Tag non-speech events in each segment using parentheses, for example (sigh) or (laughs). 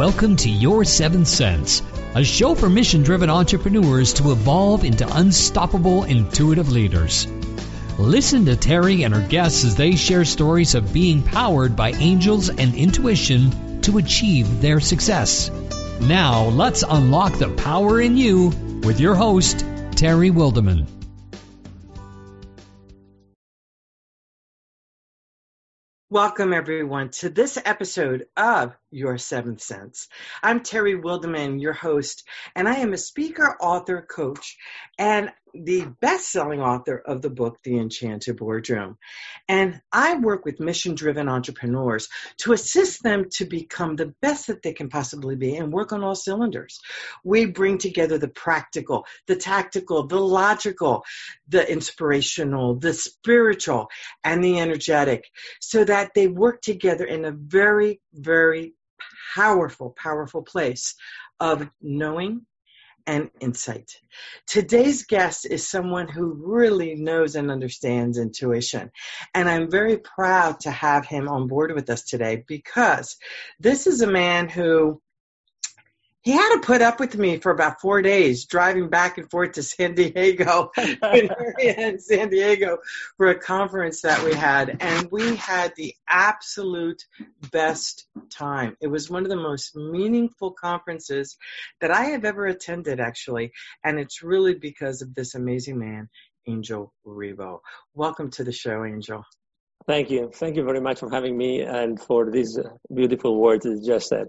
Welcome to Your Seventh Sense, a show for mission driven entrepreneurs to evolve into unstoppable intuitive leaders. Listen to Terry and her guests as they share stories of being powered by angels and intuition to achieve their success. Now, let's unlock the power in you with your host, Terry Wildeman. Welcome, everyone, to this episode of Your Seventh Sense. I'm Terry Wildeman, your host, and I am a speaker, author, coach, and the best selling author of the book, The Enchanted Boardroom. And I work with mission driven entrepreneurs to assist them to become the best that they can possibly be and work on all cylinders. We bring together the practical, the tactical, the logical, the inspirational, the spiritual, and the energetic so that they work together in a very, very powerful, powerful place of knowing and insight. Today's guest is someone who really knows and understands intuition. And I'm very proud to have him on board with us today because this is a man who he had to put up with me for about four days driving back and forth to San Diego (laughs) in San Diego for a conference that we had. And we had the absolute best time. It was one of the most meaningful conferences that I have ever attended, actually. And it's really because of this amazing man, Angel Ribo. Welcome to the show, Angel. Thank you. Thank you very much for having me and for these beautiful words you just said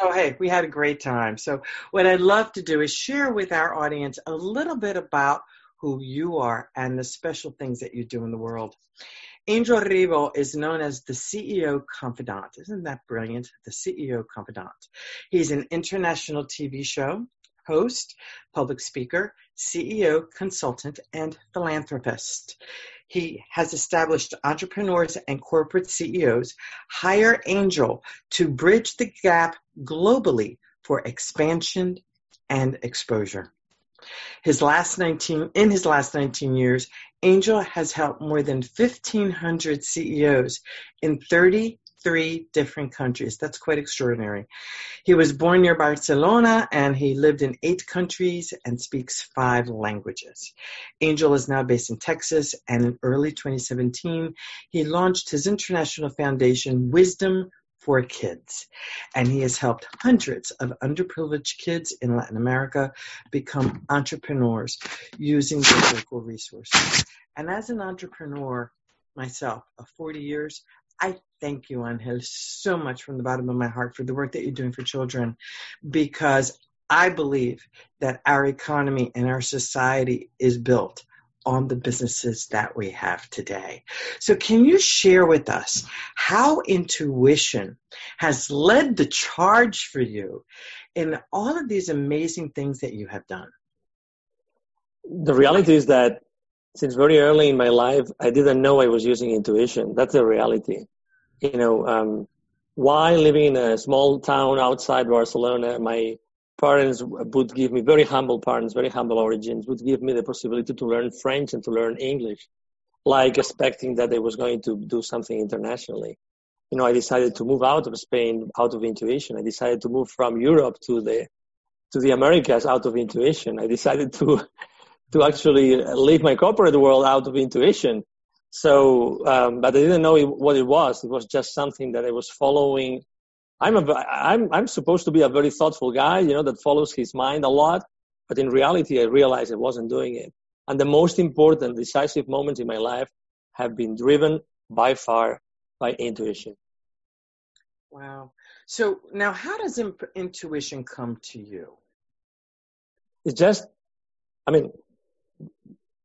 oh, hey, we had a great time. So, what I'd love to do is share with our audience a little bit about who you are and the special things that you do in the world. Angel Ribo is known as the CEO Confidant. Isn't that brilliant? The CEO Confidant. He's an international TV show host, public speaker, CEO, consultant, and philanthropist. He has established entrepreneurs and corporate CEOs hire Angel to bridge the gap globally for expansion and exposure. His last 19, in his last 19 years, Angel has helped more than 1,500 CEOs in 30 three different countries. That's quite extraordinary. He was born near Barcelona and he lived in eight countries and speaks five languages. Angel is now based in Texas and in early 2017, he launched his international foundation, Wisdom for kids. And he has helped hundreds of underprivileged kids in Latin America become entrepreneurs using their local resources. And as an entrepreneur myself of 40 years, I thank you, Angel, so much from the bottom of my heart for the work that you're doing for children because I believe that our economy and our society is built on the businesses that we have today. So, can you share with us how intuition has led the charge for you in all of these amazing things that you have done? The reality is that since very early in my life, I didn't know I was using intuition. That's the reality. You know, um, while living in a small town outside Barcelona, my parents would give me very humble parents, very humble origins, would give me the possibility to learn French and to learn English, like expecting that I was going to do something internationally. You know, I decided to move out of Spain out of intuition. I decided to move from Europe to the to the Americas out of intuition. I decided to to actually leave my corporate world out of intuition. So, um, but I didn't know what it was. It was just something that I was following. I'm a, I'm, I'm supposed to be a very thoughtful guy, you know, that follows his mind a lot. But in reality, I realized I wasn't doing it. And the most important decisive moments in my life have been driven by far by intuition. Wow. So now how does imp- intuition come to you? It's just, I mean,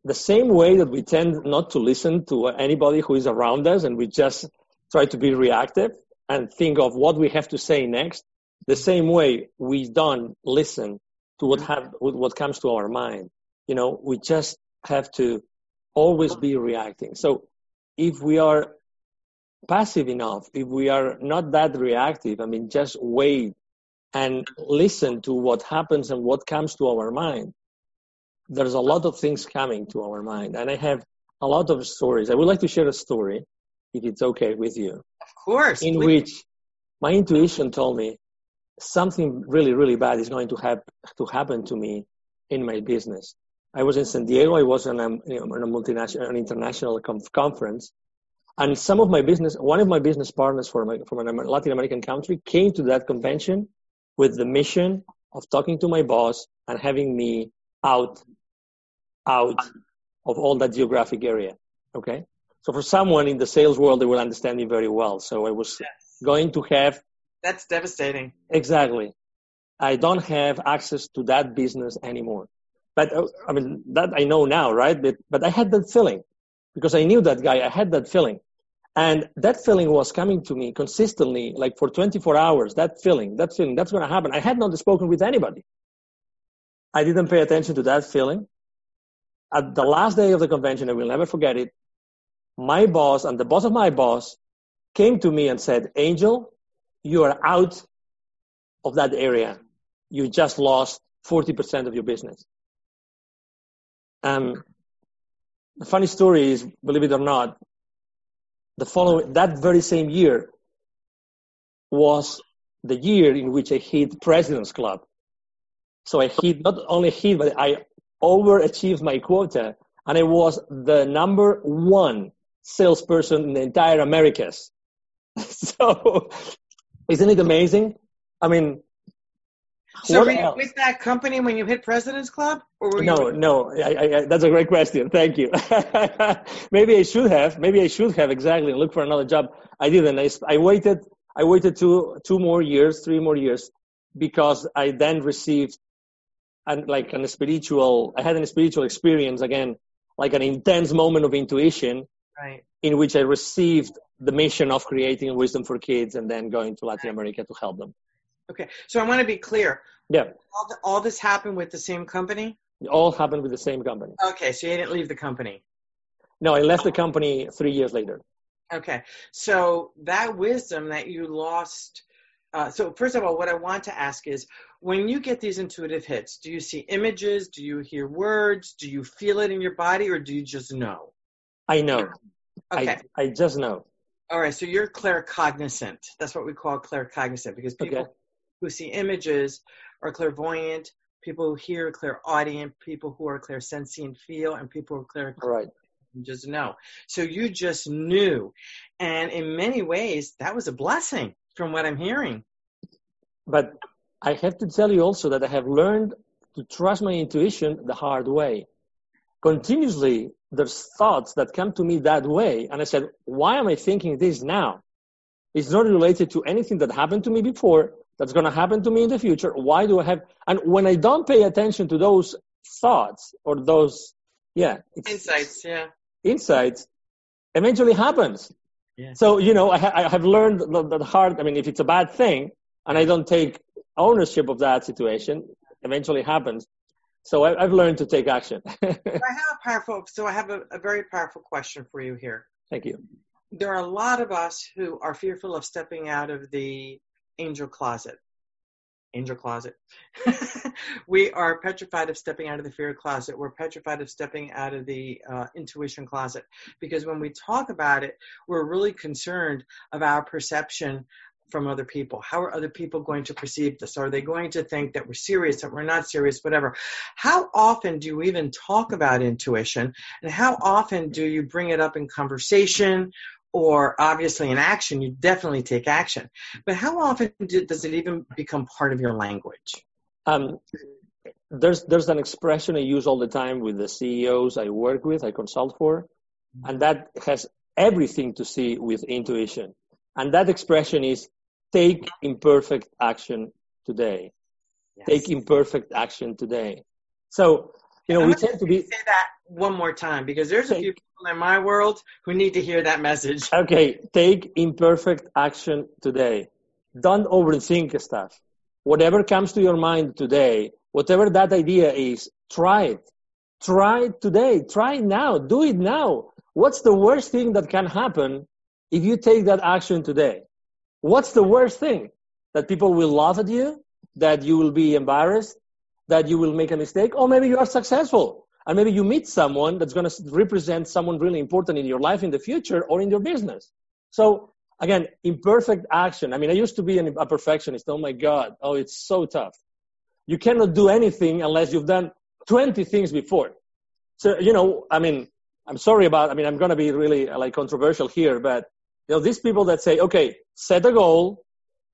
the same way that we tend not to listen to anybody who is around us and we just try to be reactive and think of what we have to say next, the same way we don't listen to what mm-hmm. have what comes to our mind. You know, we just have to always be reacting. So if we are passive enough, if we are not that reactive, I mean, just wait and listen to what happens and what comes to our mind, there's a lot of things coming to our mind. And I have a lot of stories. I would like to share a story, if it's okay with you. Of course. In please. which my intuition told me something really, really bad is going to, to happen to me in my business. I was in San Diego. I was on a, you know, on a multinational, an international conference, and some of my business, one of my business partners from, from a Latin American country came to that convention with the mission of talking to my boss and having me out, out of all that geographic area. Okay. So for someone in the sales world, they will understand me very well. So I was yes. going to have. That's devastating. Exactly. I don't have access to that business anymore. But uh, I mean, that I know now, right? But, but I had that feeling because I knew that guy. I had that feeling. And that feeling was coming to me consistently, like for 24 hours. That feeling, that feeling, that's going to happen. I had not spoken with anybody. I didn't pay attention to that feeling. At the last day of the convention, I will never forget it. My boss and the boss of my boss came to me and said, Angel, you are out of that area. You just lost 40% of your business. Um, the funny story is, believe it or not, the following that very same year was the year in which I hit President's Club. So I hit not only hit, but I overachieved my quota, and I was the number one salesperson in the entire Americas. (laughs) so, isn't it amazing? I mean, so were you with that company when you hit President's Club? Or no, with- no. I, I, that's a great question. Thank you. (laughs) maybe I should have. Maybe I should have exactly look for another job. I didn't. I, I waited. I waited two two more years, three more years, because I then received, and like an spiritual. I had a spiritual experience again, like an intense moment of intuition, right. in which I received the mission of creating wisdom for kids, and then going to Latin America to help them. Okay, so I want to be clear. Yeah. All, the, all this happened with the same company. It all happened with the same company. Okay, so you didn't leave the company. No, I left the company three years later. Okay, so that wisdom that you lost. Uh, so first of all, what I want to ask is, when you get these intuitive hits, do you see images? Do you hear words? Do you feel it in your body, or do you just know? I know. Okay. I, I just know. All right, so you're claircognizant. That's what we call claircognizant because people okay who see images are clairvoyant, people who hear clairaudient, people who are clairsentient feel, and people who are clair right. just know. So you just knew. And in many ways, that was a blessing from what I'm hearing. But I have to tell you also that I have learned to trust my intuition the hard way. Continuously, there's thoughts that come to me that way. And I said, why am I thinking this now? It's not related to anything that happened to me before that's going to happen to me in the future. Why do I have? And when I don't pay attention to those thoughts or those, yeah, insights, yeah, insights, eventually happens. Yeah. So you know, I, ha- I have learned the, the hard. I mean, if it's a bad thing and I don't take ownership of that situation, eventually happens. So I, have learned to take action. (laughs) I have a powerful. So I have a, a very powerful question for you here. Thank you. There are a lot of us who are fearful of stepping out of the angel closet. Angel closet. (laughs) we are petrified of stepping out of the fear closet. We're petrified of stepping out of the uh, intuition closet because when we talk about it, we're really concerned of our perception from other people. How are other people going to perceive this? Are they going to think that we're serious, that we're not serious, whatever? How often do you even talk about intuition? And how often do you bring it up in conversation or obviously in action, you definitely take action. But how often do, does it even become part of your language? Um, there's there's an expression I use all the time with the CEOs I work with, I consult for, and that has everything to see with intuition. And that expression is take imperfect action today. Yes. Take imperfect action today. So, you know, I'm we tend to be. Say that one more time because there's a few in my world who need to hear that message. Okay, take imperfect action today. Don't overthink stuff. Whatever comes to your mind today, whatever that idea is, try it. Try it today. Try it now. Do it now. What's the worst thing that can happen if you take that action today? What's the worst thing? That people will laugh at you? That you will be embarrassed? That you will make a mistake? Or maybe you are successful and maybe you meet someone that's going to represent someone really important in your life in the future or in your business. So again, imperfect action. I mean, I used to be an, a perfectionist. Oh my God. Oh, it's so tough. You cannot do anything unless you've done 20 things before. So, you know, I mean, I'm sorry about, I mean, I'm going to be really like controversial here, but you know, these people that say, okay, set a goal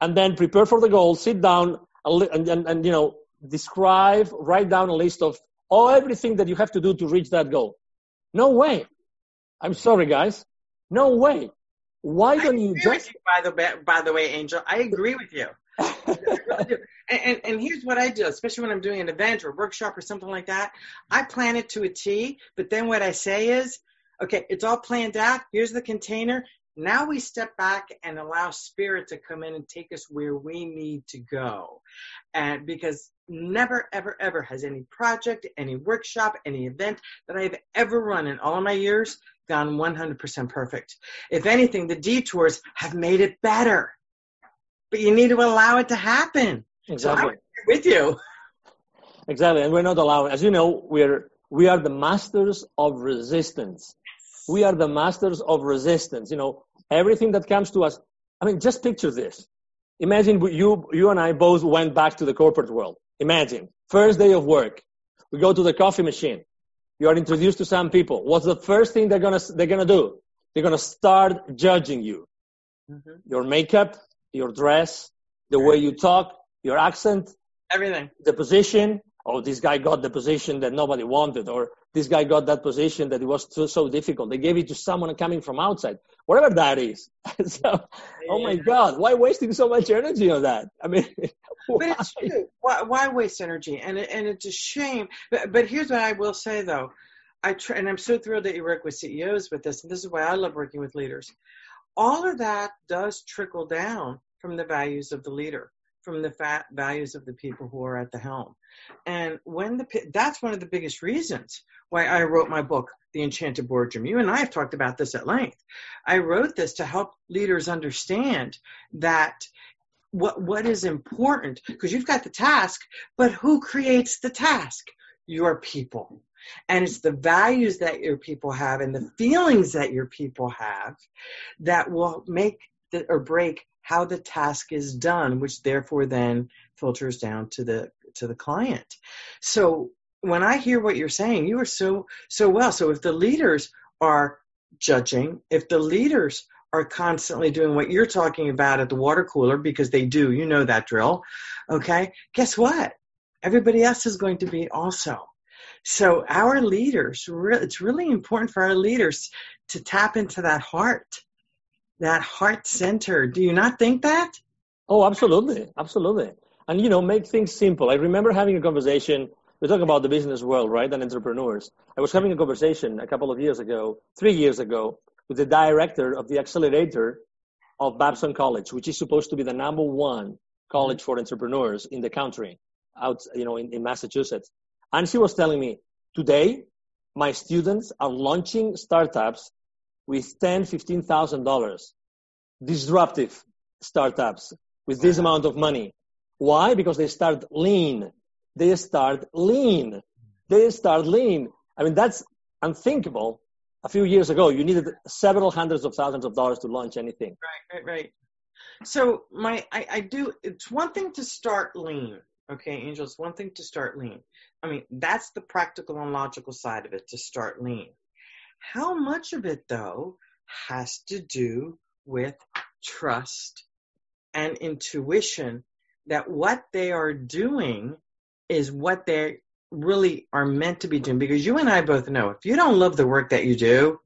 and then prepare for the goal, sit down and, and, and you know, describe, write down a list of all everything that you have to do to reach that goal. No way. I'm sorry, guys. No way. Why don't you just? You, by the by the way, Angel, I agree with you. (laughs) and, and, and here's what I do, especially when I'm doing an event or workshop or something like that. I plan it to a T, but then what I say is, okay, it's all planned out. Here's the container. Now we step back and allow spirit to come in and take us where we need to go. And because never, ever, ever has any project, any workshop, any event that I've ever run in all of my years gone 100% perfect. If anything, the detours have made it better. But you need to allow it to happen. Exactly. So with you. Exactly. And we're not allowing, as you know, we're, we are the masters of resistance. We are the masters of resistance. You know, everything that comes to us. I mean, just picture this. Imagine you, you and I both went back to the corporate world. Imagine first day of work. We go to the coffee machine you are introduced to some people. What's the first thing they're gonna they're gonna do? They're gonna start judging you. Mm-hmm. Your makeup, your dress, the way you talk, your accent, everything, the position. Oh, this guy got the position that nobody wanted, or this guy got that position that it was so, so difficult. They gave it to someone coming from outside, whatever that is. (laughs) so, yeah. oh my God, why wasting so much energy on that? I mean, (laughs) but it's true. Why, why waste energy? And it, and it's a shame. But but here's what I will say though, I try, and I'm so thrilled that you work with CEOs with this. And this is why I love working with leaders. All of that does trickle down from the values of the leader, from the fat values of the people who are at the helm. And when the that's one of the biggest reasons why I wrote my book, The Enchanted Boardroom. You and I have talked about this at length. I wrote this to help leaders understand that what what is important because you've got the task, but who creates the task? Your people. And it's the values that your people have and the feelings that your people have that will make the, or break how the task is done, which therefore then filters down to the to the client. So when I hear what you're saying, you are so so well. So if the leaders are judging, if the leaders are constantly doing what you're talking about at the water cooler because they do. You know that drill. Okay. Guess what? Everybody else is going to be also. So our leaders, it's really important for our leaders to tap into that heart, that heart center. Do you not think that? Oh, absolutely. Absolutely. And, you know, make things simple. I remember having a conversation. We talk about the business world, right? And entrepreneurs. I was having a conversation a couple of years ago, three years ago, with the director of the accelerator of Babson College, which is supposed to be the number one college mm-hmm. for entrepreneurs in the country, out you know in, in Massachusetts. And she was telling me, today my students are launching startups with ten, fifteen thousand dollars, disruptive startups with this amount of money. Why? Because they start lean. They start lean. They start lean. I mean, that's unthinkable a few years ago, you needed several hundreds of thousands of dollars to launch anything. Right, right, right. So my, I, I do. It's one thing to start lean. Okay, Angel. It's one thing to start lean. I mean, that's the practical and logical side of it to start lean. How much of it though has to do with trust and intuition that what they are doing is what they really are meant to be doing because you and I both know if you don't love the work that you do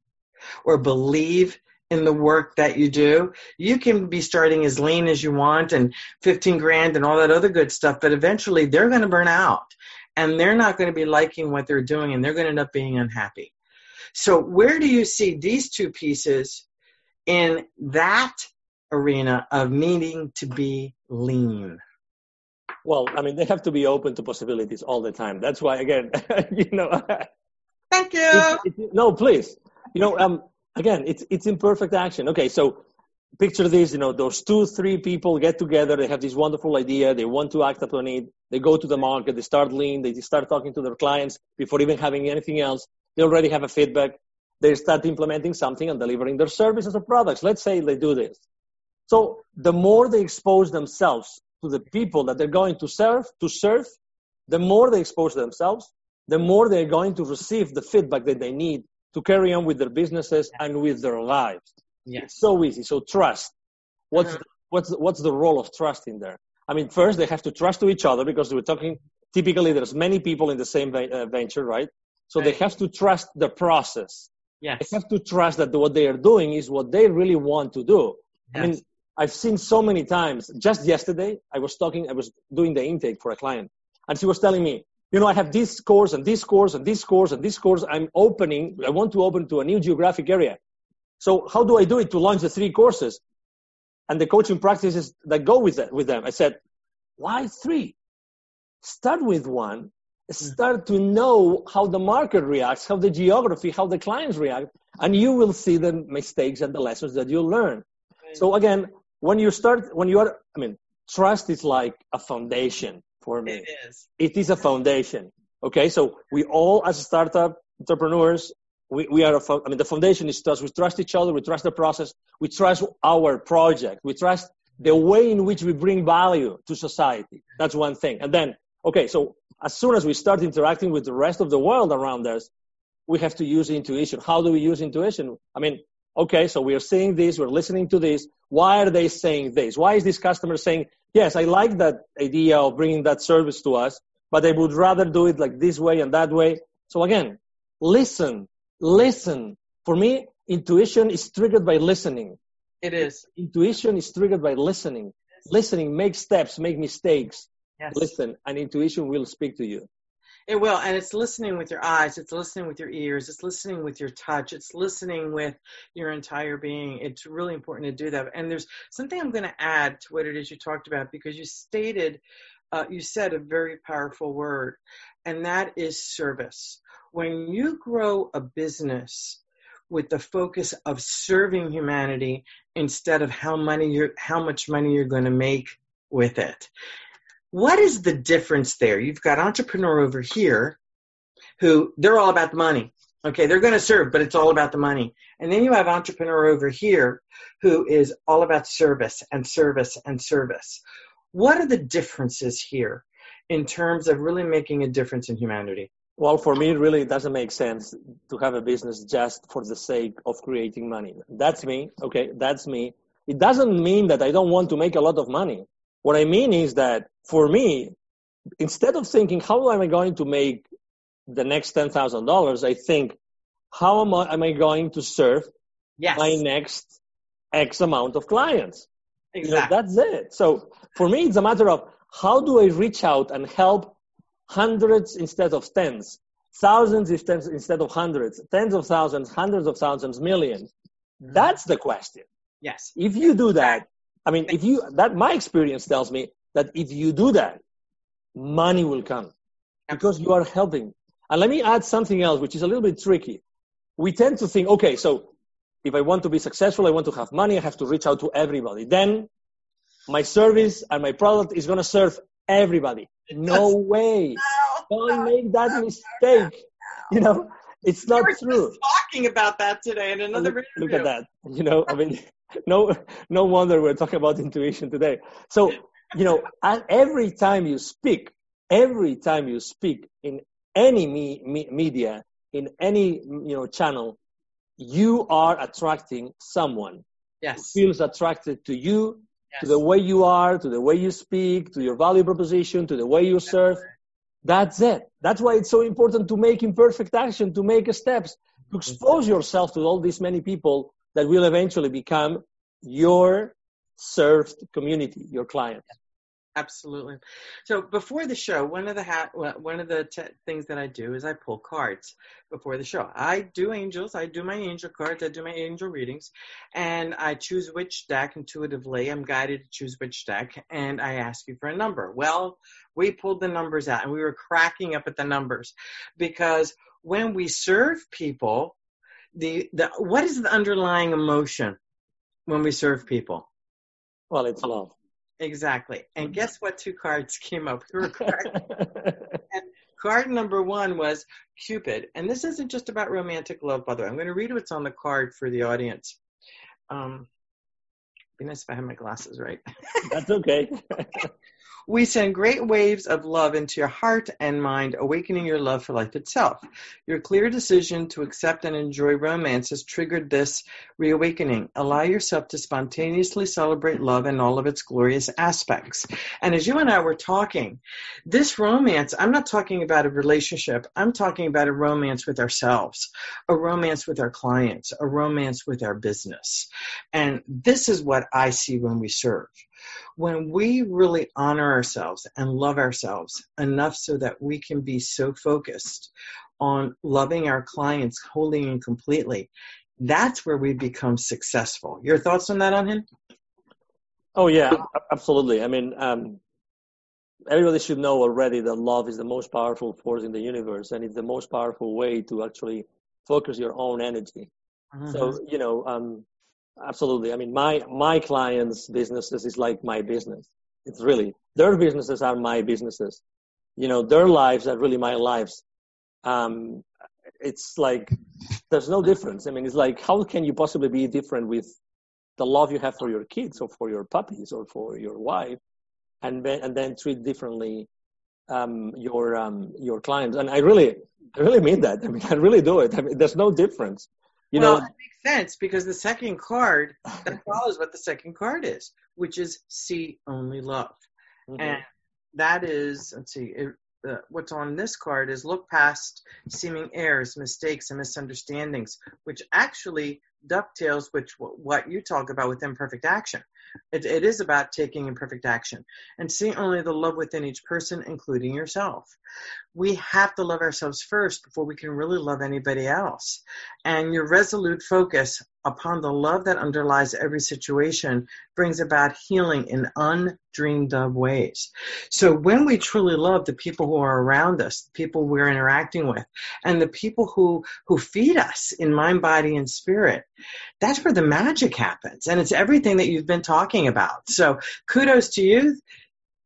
or believe in the work that you do, you can be starting as lean as you want and 15 grand and all that other good stuff, but eventually they're going to burn out and they're not going to be liking what they're doing and they're going to end up being unhappy. So, where do you see these two pieces in that arena of needing to be lean? Well, I mean, they have to be open to possibilities all the time. That's why, again, (laughs) you know. Thank you. It's, it's, no, please. You know, um, again, it's it's imperfect action. Okay, so picture this. You know, those two, three people get together. They have this wonderful idea. They want to act upon it. They go to the market. They start lean. They start talking to their clients before even having anything else. They already have a feedback. They start implementing something and delivering their services or products. Let's say they do this. So the more they expose themselves to the people that they're going to serve, to serve, the more they expose themselves, the more they're going to receive the feedback that they need to carry on with their businesses and with their lives. Yes. It's so easy. So trust. What's Uh-huh. what's what's the role of trust in there? I mean, first they have to trust to each other because we're talking. Typically, there's many people in the same uh, venture, right? So they have to trust the process. Yes. They have to trust that what they are doing is what they really want to do. I mean, Yes. I've seen so many times. Just yesterday, I was talking, I was doing the intake for a client, and she was telling me, you know, I have this course and this course and this course and this course. I'm opening, I want to open to a new geographic area. So how do I do it to launch the three courses and the coaching practices that go with that, with them? I said, why three? Start with one. Hmm. Start to know how the market reacts, how the geography, how the clients react, and you will see the mistakes and the lessons that you'll learn. So again, when you start, when you are, I mean, trust is like a foundation for me. it is. It is a foundation. Okay. So we all, as startup entrepreneurs, we, we are, a, I mean, the foundation is trust. We trust each other. We trust the process. We trust our project. We trust the way in which we bring value to society. That's one thing. And then, okay. So as soon as we start interacting with the rest of the world around us, we have to use intuition. How do we use intuition? I mean, okay, so we are seeing this, we're listening to this. Why are they saying this? Why is this customer saying, yes, I like that idea of bringing that service to us, but I would rather do it like this way and that way. So again, listen, listen. For me, intuition is triggered by listening. It is. Intuition is triggered by listening. Listening, make steps, make mistakes. Yes. Listen, and intuition will speak to you. It will, and it's listening with your eyes, it's listening with your ears, it's listening with your touch, it's listening with your entire being. It's really important to do that. And there's something I'm going to add to what it is you talked about because you stated, uh, you said a very powerful word, and that is service. When you grow a business with the focus of serving humanity instead of how money you're, how much money you're going to make with it, what is the difference there? You've got entrepreneur over here who they're all about the money. Okay, they're going to serve, but it's all about the money. And then you have entrepreneur over here who is all about service and service and service. What are the differences here in terms of really making a difference in humanity? Well, for me, really, it doesn't make sense to have a business just for the sake of creating money. That's me. Okay, that's me. It doesn't mean that I don't want to make a lot of money. What I mean is that for me, instead of thinking, how am I going to make the next $10,000, I think, how am I, am I going to serve Yes, my next X amount of clients? You know, exactly. that's it. So for me, it's a matter of how do I reach out and help hundreds instead of tens, thousands instead instead of hundreds, tens of thousands, hundreds of thousands, millions. Mm-hmm. That's the question. yes, If you do that, I mean, if you, that my experience tells me that if you do that, money will come because you are helping. And let me add something else, which is a little bit tricky. We tend to think, okay, so if I want to be successful, I want to have money, I have to reach out to everybody. Then my service and my product is going to serve everybody. No way. (laughs) Don't make that mistake. You know, it's not we were true. just talking about that today in another look, interview. look at that. You know, I mean, no, no wonder we're talking about intuition today. So, you know, every time you speak, every time you speak in any me, me, media, in any, you know, channel, you are attracting someone who Yes, feels attracted to you, yes. to the way you are, to the way you speak, to your value proposition, to the way you serve. That's it. That's why it's so important to make imperfect action, to make steps, to mm-hmm. expose yourself to all these many people that will eventually become your served community, your clients. Absolutely. So before the show, one of the ha- one of the things that I do is I pull cards before the show. I do angels. I do my angel cards. I do my angel readings, and I choose which deck intuitively. I'm guided to choose which deck, and I ask you for a number. Well, we pulled the numbers out, and we were cracking up at the numbers because when we serve people, the the what is the underlying emotion when we serve people? Well, it's love. Exactly. And guess what? Two cards came up. (laughs) Card number one was Cupid. And this isn't just about romantic love, by the way. I'm going to read what's on the card for the audience. Um, Be nice if I had my glasses right. That's okay. (laughs) (laughs) We send great waves of love into your heart and mind, awakening your love for life itself. Your clear decision to accept and enjoy romance has triggered this reawakening. Allow yourself to spontaneously celebrate love in all of its glorious aspects. And as you and I were talking, this romance, I'm not talking about a relationship, I'm talking about a romance with ourselves, a romance with our clients, a romance with our business. And this is what I see when we serve when we really honor ourselves and love ourselves enough so that we can be so focused on loving our clients wholly and completely, that's where we become successful. Your thoughts on that, Angel? Oh yeah, absolutely. I mean, um, everybody should know already that love is the most powerful force in the universe, and it's the most powerful way to actually focus your own energy. Mm-hmm. So you know, um, absolutely. I mean, my my clients' businesses is like my business. It's really their businesses are my businesses. You know, their lives are really my lives. Um, it's like there's no difference. I mean, it's like how can you possibly be different with the love you have for your kids or for your puppies or for your wife, and then and then treat differently um, your um, your clients. And I really I really mean that. I mean, I really do it. I mean, there's no difference. You well, know, it makes sense because the second card (sighs) that follows what the second card is, which is see only love, mm-hmm. and that is let's see, it, uh, what's on this card is look past seeming errors, mistakes, and misunderstandings, which actually dovetails with what you talk about with imperfect action. It, it is about taking imperfect action and seeing only the love within each person, including yourself. We have to love ourselves first before we can really love anybody else. And your resolute focus upon the love that underlies every situation brings about healing in undreamed of ways. So when we truly love the people who are around us, the people we're interacting with, and the people who, who feed us in mind, body, and spirit, that's where the magic happens. And it's everything that you've been talking about. So kudos to you.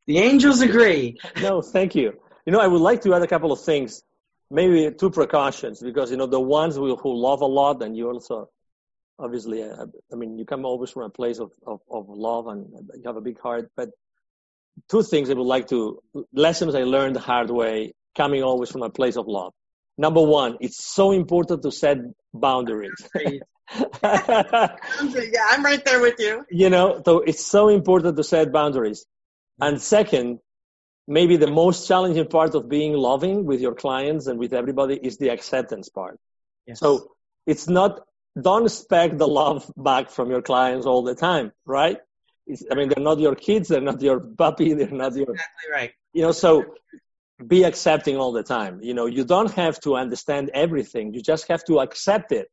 The angels agree. No, thank you. You know, I would like to add a couple of things, maybe two precautions, because, you know, the ones who, who love a lot, and you also obviously, uh, I mean, you come always from a place of, of, of love and you have a big heart. But two things I would like to, lessons I learned the hard way, coming always from a place of love. Number one, it's so important to set boundaries. Yeah, I'm right there with you. You know, so it's so important to set boundaries. And second, maybe the most challenging part of being loving with your clients and with everybody is the acceptance part. Yes. So it's not don't expect the love back from your clients all the time, right? It's, I mean, they're not your kids, they're not your puppy, (laughs) they're not your. Exactly right. You know, so be accepting all the time. You know, you don't have to understand everything. You just have to accept it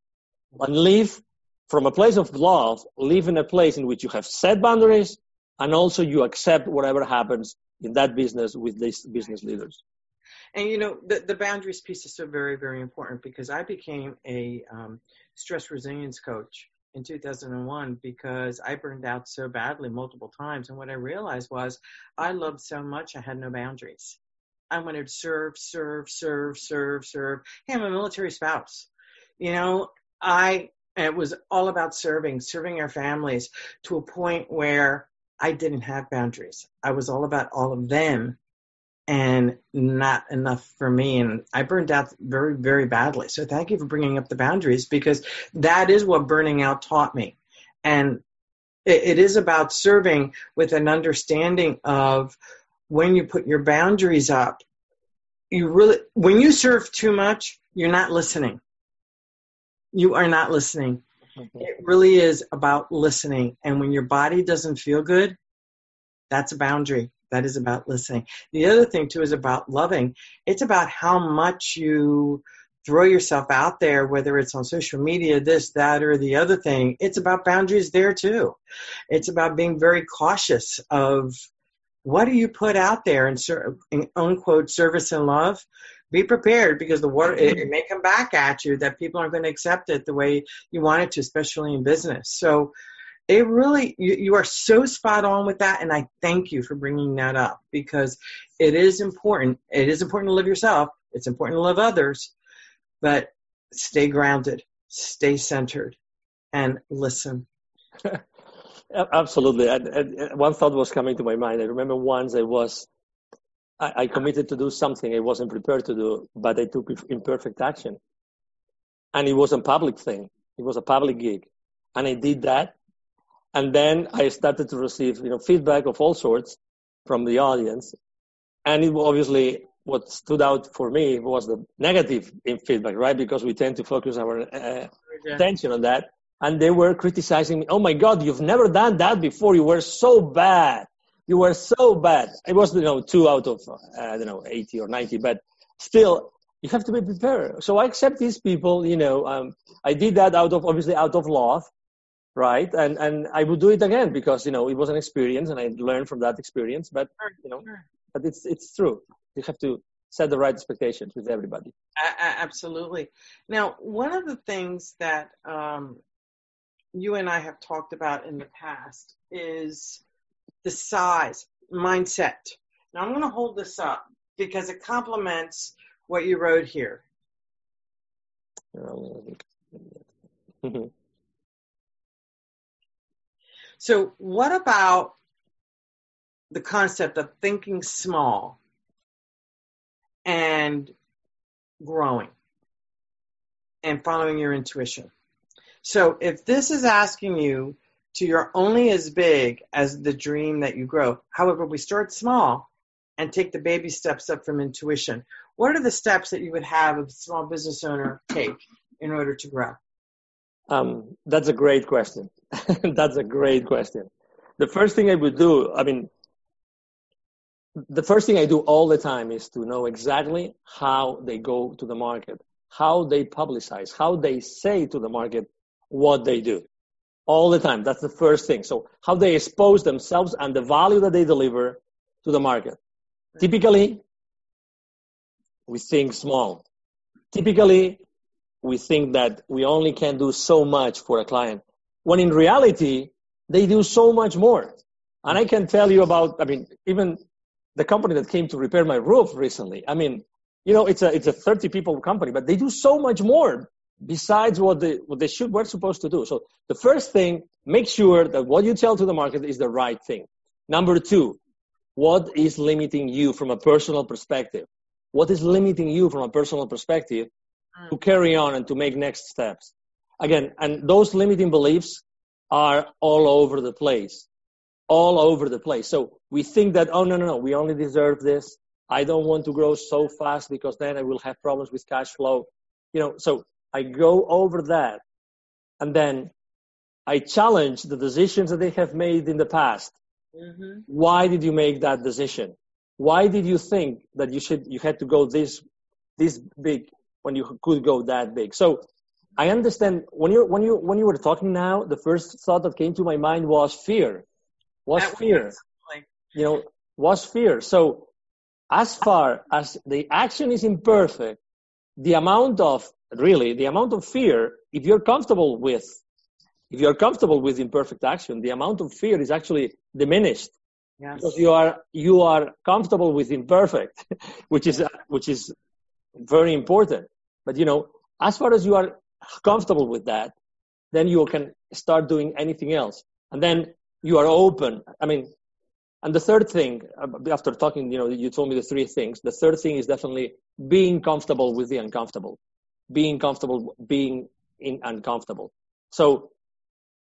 and live from a place of love, live in a place in which you have set boundaries and also you accept whatever happens in that business with these business leaders. And you know, the, the boundaries piece is so very, very important because I became a um, stress resilience coach in 2001 because I burned out so badly multiple times. And what I realized was I loved so much, I had no boundaries. I wanted to serve, serve, serve, serve, serve. Hey, I'm a military spouse. You know, I, it was all about serving, serving our families to a point where I didn't have boundaries. I was all about all of them and not enough for me. And I burned out very, very badly. So thank you for bringing up the boundaries because that is what burning out taught me. And it, is about serving with an understanding of when you put your boundaries up, you really, when you serve too much, you're not listening. You are not listening. Mm-hmm. It really is about listening. And when your body doesn't feel good, that's a boundary that is about listening. The other thing too is about loving. It's about how much you throw yourself out there, whether it's on social media, this, that, or the other thing. It's about boundaries there too. It's about being very cautious of what do you put out there in, in unquote service and love. Be prepared because the water it, it mm-hmm. may come back at you that people aren't going to accept it the way you want it to, especially in business. So it really you, you are so spot on with that and i thank you for bringing that up because it is important it is important to live yourself it's important to love others but stay grounded stay centered and listen (laughs) Absolutely. One thought was coming to my mind. I remember once I was, I, I, committed to do something I wasn't prepared to do, but I took imperfect action. And it was a public thing. It was a public gig. And I did that. And then I started to receive, you know, feedback of all sorts from the audience. And it obviously, what stood out for me was the negative in feedback, right? Because we tend to focus our uh, attention on that and they were criticizing me. Oh my God, you've never done that before. You were so bad. You were so bad. It was, you know, two out of, uh, I don't know, 80 or 90, but still, you have to be prepared. So I accept these people, you know, um, I did that out of, obviously out of love, right? And, and I would do it again because, you know, it was an experience and I learned from that experience, but, you know, but it's, it's true. You have to set the right expectations with everybody. Absolutely. Now, one of the things that um, you and I have talked about in the past is the size, mindset. Now I'm going to hold this up because it complements what you wrote here. (laughs) so, what about the concept of thinking small and growing and following your intuition? So if this is asking you to you're only as big as the dream that you grow. However, we start small and take the baby steps up from intuition. What are the steps that you would have a small business owner take in order to grow? Um, that's a great question. (laughs) that's a great question. The first thing I would do, I mean, the first thing I do all the time is to know exactly how they go to the market, how they publicize, how they say to the market what they do all the time. That's the first thing. So how they expose themselves and the value that they deliver to the market. Typically, we think small. Typically, we think that we only can do so much for a client, when in reality, they do so much more. And I can tell you about, I mean, even the company that came to repair my roof recently. I mean, you know, it's a it's a 30 people company, but they do so much more besides what they what they should were supposed to do. So the first thing, make sure that what you tell to the market is the right thing. Number two, what is limiting you from a personal perspective? What is limiting you from a personal perspective mm. to carry on and to make next steps? Again, and those limiting beliefs are all over the place. All over the place. So we think that, oh, no, no, no, we only deserve this. I don't want to grow so fast because then I will have problems with cash flow. You know, so I go over that and then I challenge the decisions that they have made in the past. Mm-hmm. Why did you make that decision? Why did you think that you should you had to go this this big when you could go that big? So I understand when you when you when you were talking now, the first thought that came to my mind was fear. Was that fear. Was like... You know, was fear. So as far as the action is imperfect, the amount of really the amount of fear if you're comfortable with if you're comfortable with imperfect action the amount of fear is actually diminished. Yes. because you are you are comfortable with imperfect (laughs) which is which is very important. But you know as far as you are comfortable with that then you can start doing anything else. And then you are open. I mean and the third thing after talking you know you told me the three things the third thing is definitely being comfortable with the uncomfortable being comfortable being in uncomfortable. So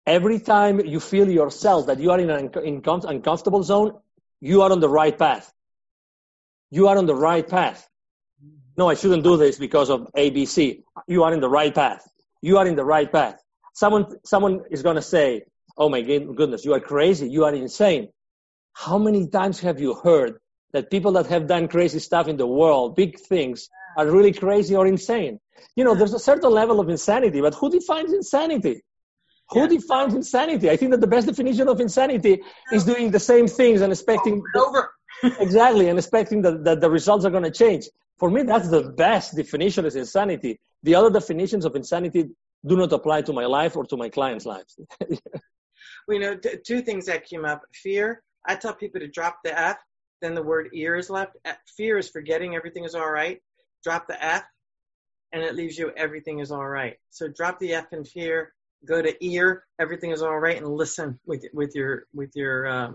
every time you feel yourself that you are in an uncomfortable zone, you are on the right path. You are on the right path. No, I shouldn't do this because of ABC. You are in the right path. You are in the right path. Someone, someone is going to say, Oh my goodness, you are crazy. You are insane. How many times have you heard that people that have done crazy stuff in the world, big things, are really crazy or insane? you know, there's a certain level of insanity, but who defines insanity? Who yeah. defines insanity? I think that the best definition of insanity is doing the same things and expecting oh, over. (laughs) exactly and expecting that, that the results are going to change. For me, that's the best definition of insanity. The other definitions of insanity do not apply to my life or to my clients' lives. (laughs) we know t- two things that came up: fear. I tell people to drop the F, then the word ear is left. Fear is forgetting everything is all right. Drop the F, and it leaves you everything is all right. So drop the F in fear, go to ear, everything is all right, and listen with with your with your uh,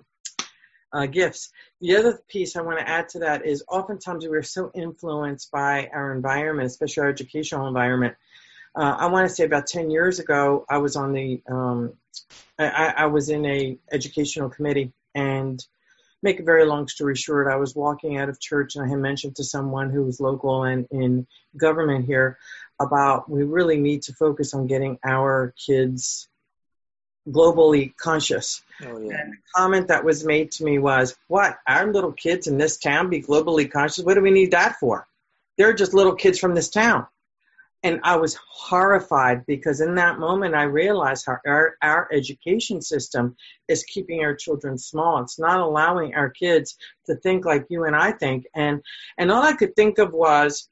uh, gifts. The other piece I want to add to that is oftentimes we're so influenced by our environment, especially our educational environment. Uh, I want to say about 10 years ago, I was on the, um, I, I was in a educational committee and make a very long story short, I was walking out of church and I had mentioned to someone who was local and in government here about we really need to focus on getting our kids globally conscious. Oh, yeah. And the comment that was made to me was, What? Our little kids in this town be globally conscious? What do we need that for? They're just little kids from this town. And I was horrified because in that moment I realized how our, our education system is keeping our children small. It's not allowing our kids to think like you and I think. And and all I could think of was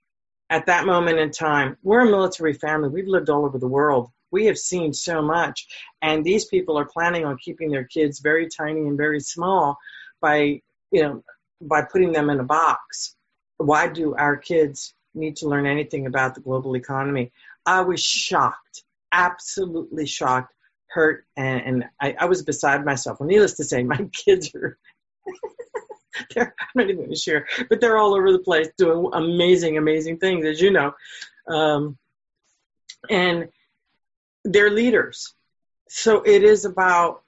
at that moment in time, we're a military family. We've lived all over the world we have seen so much and these people are planning on keeping their kids very tiny and very small by you know by putting them in a box why do our kids need to learn anything about the global economy i was shocked absolutely shocked hurt and, and I, I was beside myself well needless to say my (laughs) kids are (laughs) they're, I'm not even going to share, but they're all over the place doing amazing, amazing things, as you know. Um, and they're leaders. So it is about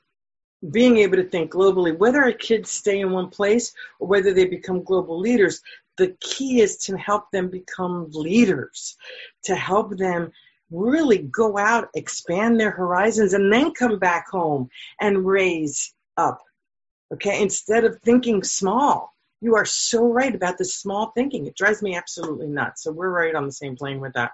being able to think globally, whether our kids stay in one place or whether they become global leaders. The key is to help them become leaders, to help them really go out, expand their horizons, and then come back home and raise up. Okay, instead of thinking small. You are so right about this small thinking. It drives me absolutely nuts. So we're right on the same plane with that.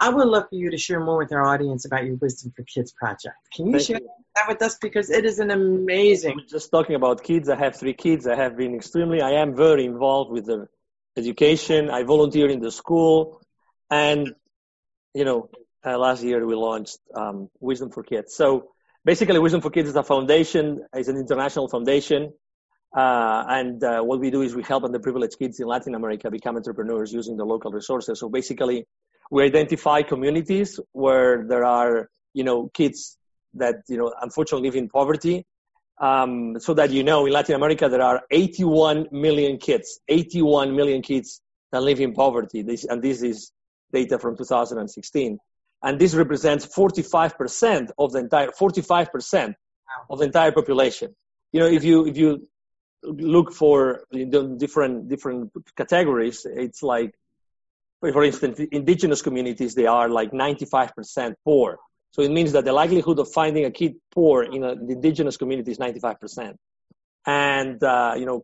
I would love for you to share more with our audience about your Wisdom for Kids project. Can you Thank share you. that with us? Because it is an amazing. Just talking about kids, I have three kids. I have been extremely, I am very involved with the education. I volunteer in the school. And, you know, uh, last year we launched um, Wisdom for Kids. So basically, Wisdom for Kids is a foundation, is an international foundation uh, and uh, what we do is we help underprivileged kids in Latin America become entrepreneurs using the local resources. So basically, we identify communities where there are, you know, kids that, you know, unfortunately live in poverty. Um, so that you know, in Latin America, there are 81 million kids, 81 million kids that live in poverty. This, and this is data from 2016. And this represents 45% of the entire, 45% of the entire population. You know, if you, if you look for different different categories, it's like, for instance, indigenous communities they are like 95% poor. So it means that the likelihood of finding a kid poor in a, the indigenous community is 95%. And uh, you know,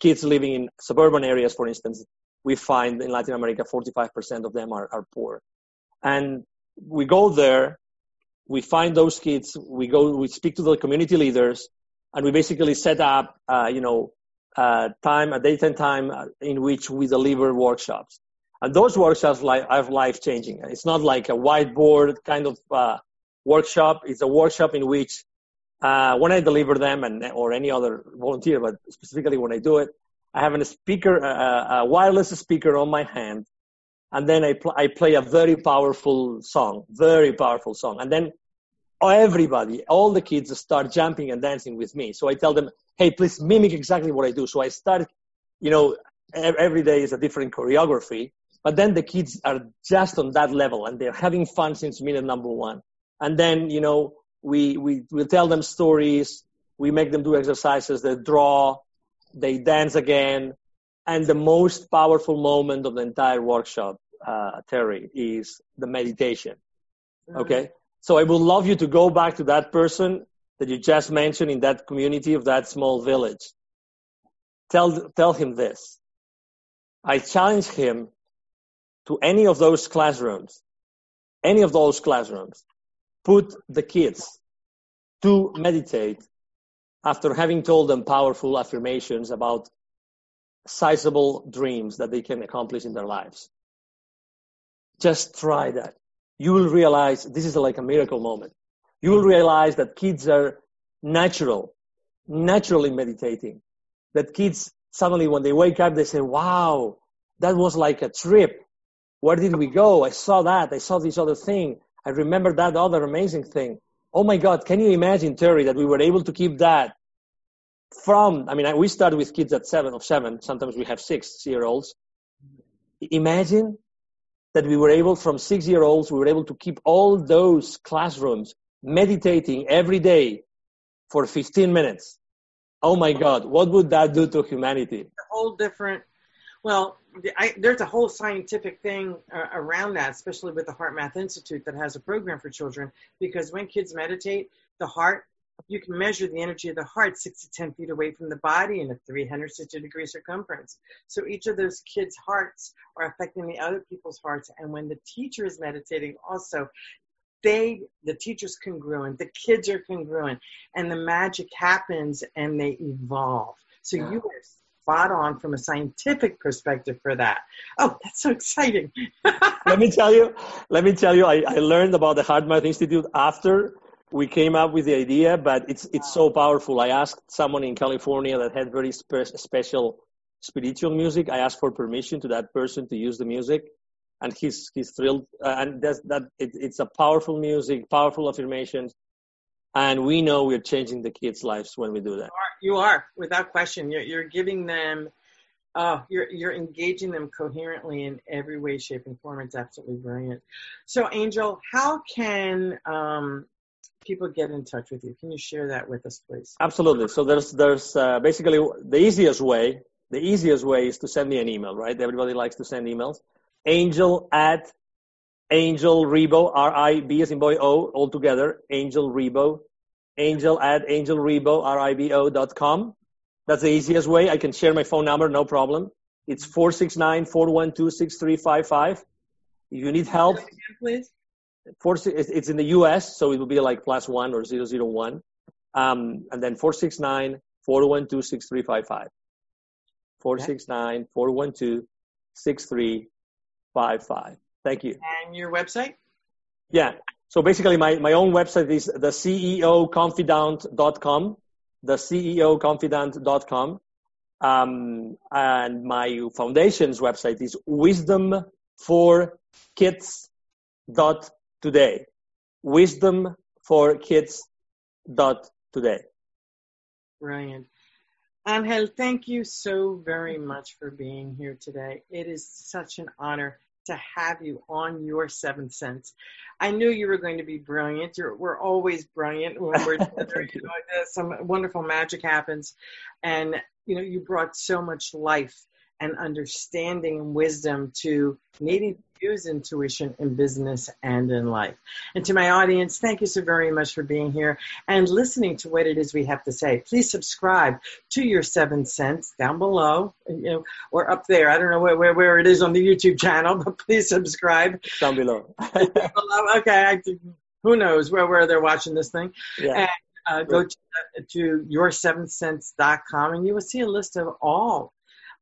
kids living in suburban areas, for instance, we find in Latin America 45% of them are, are poor. And we go there, we find those kids, we go, we speak to the community leaders, and we basically set up, uh, you know, uh, time, a date and time uh, in which we deliver workshops. And those workshops are life changing. It's not like a whiteboard kind of uh, workshop. It's a workshop in which uh, when I deliver them and or any other volunteer, but specifically when I do it, I have a speaker, uh, a wireless speaker on my hand, and then I, pl- I play a very powerful song, very powerful song, and then everybody, all the kids start jumping and dancing with me. So I tell them, hey, please mimic exactly what I do. So I start, you know, every day is a different choreography, but then the kids are just on that level and they're having fun since minute number one. And then, you know, we, we, we tell them stories. We make them do exercises. They draw, they dance again. And the most powerful moment of the entire workshop, uh, Terry, is the meditation. Mm-hmm. Okay. So I would love you to go back to that person that you just mentioned in that community of that small village. Tell, tell him this. I challenge him to any of those classrooms, any of those classrooms, put the kids to meditate after having told them powerful affirmations about sizable dreams that they can accomplish in their lives. Just try that you will realize this is like a miracle moment. You will realize that kids are natural, naturally meditating. That kids suddenly when they wake up, they say, wow, that was like a trip. Where did we go? I saw that. I saw this other thing. I remember that other amazing thing. oh my God, can you imagine, Terry, that we were able to keep that from, I mean, we started with kids at seven of seven. Sometimes we have six year olds. Imagine that we were able, from six year olds, we were able to keep all those classrooms meditating every day for 15 minutes. Oh my God, what would that do to humanity? A whole different, well, I, there's a whole scientific thing uh, around that, especially with the HeartMath Institute that has a program for children, because when kids meditate, the heart, you can measure the energy of the heart six to 10 feet away from the body in a 360 degree circumference. So each of those kids' hearts are affecting the other people's hearts. And when the teacher is meditating, also, they, the teacher's congruent, the kids are congruent, and the magic happens and they evolve. So you are spot on from a scientific perspective for that. Oh, that's so exciting. (laughs) let me tell you, let me tell you, I, I learned about the HeartMath Institute after we came up with the idea, but it's, it's so powerful. I asked someone in California that had very spe- special spiritual music. I asked for permission to that person to use the music and he's, he's thrilled. Uh, and that's, that it, it's a powerful music, powerful affirmations and we know we're changing the kids' lives when we do that. You are, you are without question. You're, you're giving them, uh, you're, you're engaging them coherently in every way, shape, and form. It's absolutely brilliant. So, Angel, how can um, people get in touch with you? Can you share that with us, please? Absolutely. So there's there's uh, basically the easiest way. The easiest way is to send me an email, right? Everybody likes to send emails. Angel at Angel Ribo, R-I-B as in boy O, all together, Angel Ribo, angel at angelribo, R-I-B-O dot com. That's the easiest way. I can share my phone number, no problem. It's 469-412-6355. If you need help, please. Four, it's in the U.S., so it will be like plus one or 001. Um, and then 469 412 6355. 469 412 6355. Thank you. And your website? Yeah. So basically, my, my own website is the CEOconfidant.com, the CEOconfidant.com. Um, and my foundation's website is wisdom for kids dot today. Wisdom for kids dot today. Brilliant. Angel, thank you so very much for being here today. It is such an honor to have you on your seventh sense. I knew you were going to be brilliant. You're, we're always brilliant when we're (laughs) together. you know, some wonderful magic happens, and you know you brought so much life and understanding and wisdom to needing to use intuition in business and in life. And to my audience, thank you so very much for being here and listening to what it is we have to say. Please subscribe to your seventh sense down below, you know, or up there. I don't know where, where, where it is on the YouTube channel, but please subscribe. Down below. (laughs) okay. I, who knows where, where they're watching this thing. Yeah. And, uh, go to, to your7cents.com and you will see a list of all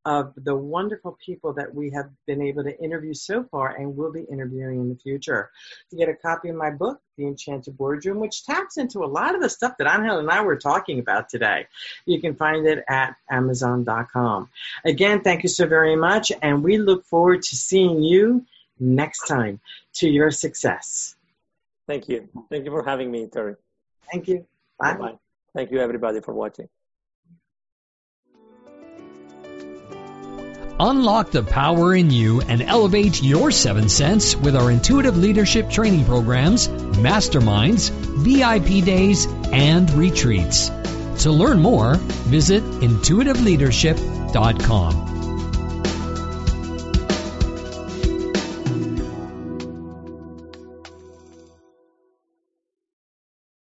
of the wonderful people that we have been able to interview so far and will be interviewing in the future. To get a copy of my book, The Enchanted Boardroom, which taps into a lot of the stuff that Angel and I were talking about today, you can find it at Amazon.com. Again, thank you so very much, and we look forward to seeing you next time to your success. Thank you. Thank you for having me, Terry. Thank you. Bye. Bye. Thank you, everybody, for watching. Unlock the power in you and elevate your seven sense with our intuitive leadership training programs, masterminds, VIP days, and retreats. To learn more, visit intuitiveleadership.com.